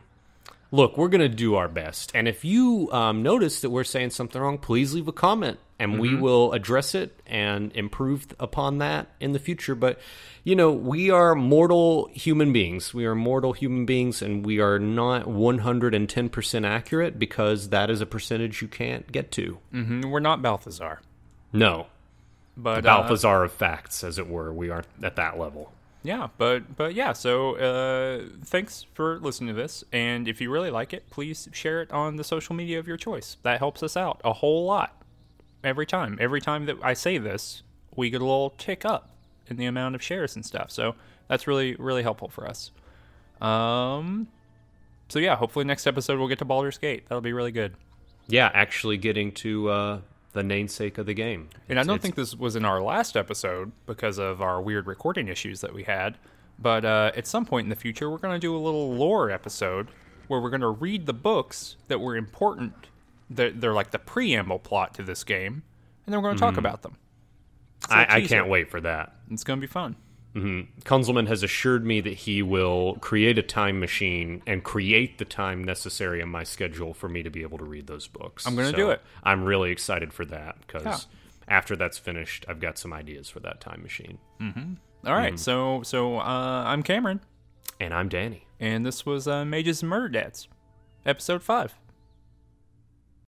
S3: Look, we're gonna do our best, and if you um, notice that we're saying something wrong, please leave a comment, and we will address it and improve upon that in the future. But you know, we are mortal human beings. We are mortal human beings, and we are not one hundred and ten percent accurate because that is a percentage you can't get to.
S2: Mhm, We're not Balthazar,
S3: No,
S2: but uh,
S3: Balthazar of facts, as it were. We aren't at that level.
S2: Yeah, but but yeah. So uh, thanks for listening to this, and if you really like it, please share it on the social media of your choice. That helps us out a whole lot every time. Every time that I say this, we get a little tick up in the amount of shares and stuff. So that's really really helpful for us. Um. So yeah, hopefully next episode we'll get to Baldur's Gate. That'll be really good.
S3: Yeah, actually getting to uh, the namesake of the game.
S2: And I don't think this was in our last episode because of our weird recording issues that we had. But uh, at some point in the future, we're going to do a little lore episode where we're going to read the books that were important. They're, they're like the preamble plot to this game, and then we're going to talk about them.
S3: Mm-hmm. I, I can't wait for that.
S2: It's going to be fun.
S3: Kunzelman has assured me that he will create a time machine and create the time necessary in my schedule for me to be able to read those books.
S2: I'm gonna
S3: So
S2: do it.
S3: I'm really excited for that because
S2: Yeah.
S3: after that's finished, I've got some ideas for that time machine.
S2: All right. Mm-hmm. so so uh, I'm Cameron,
S3: And I'm Danny.
S2: and this was uh, Mages and Murder Dads, episode five.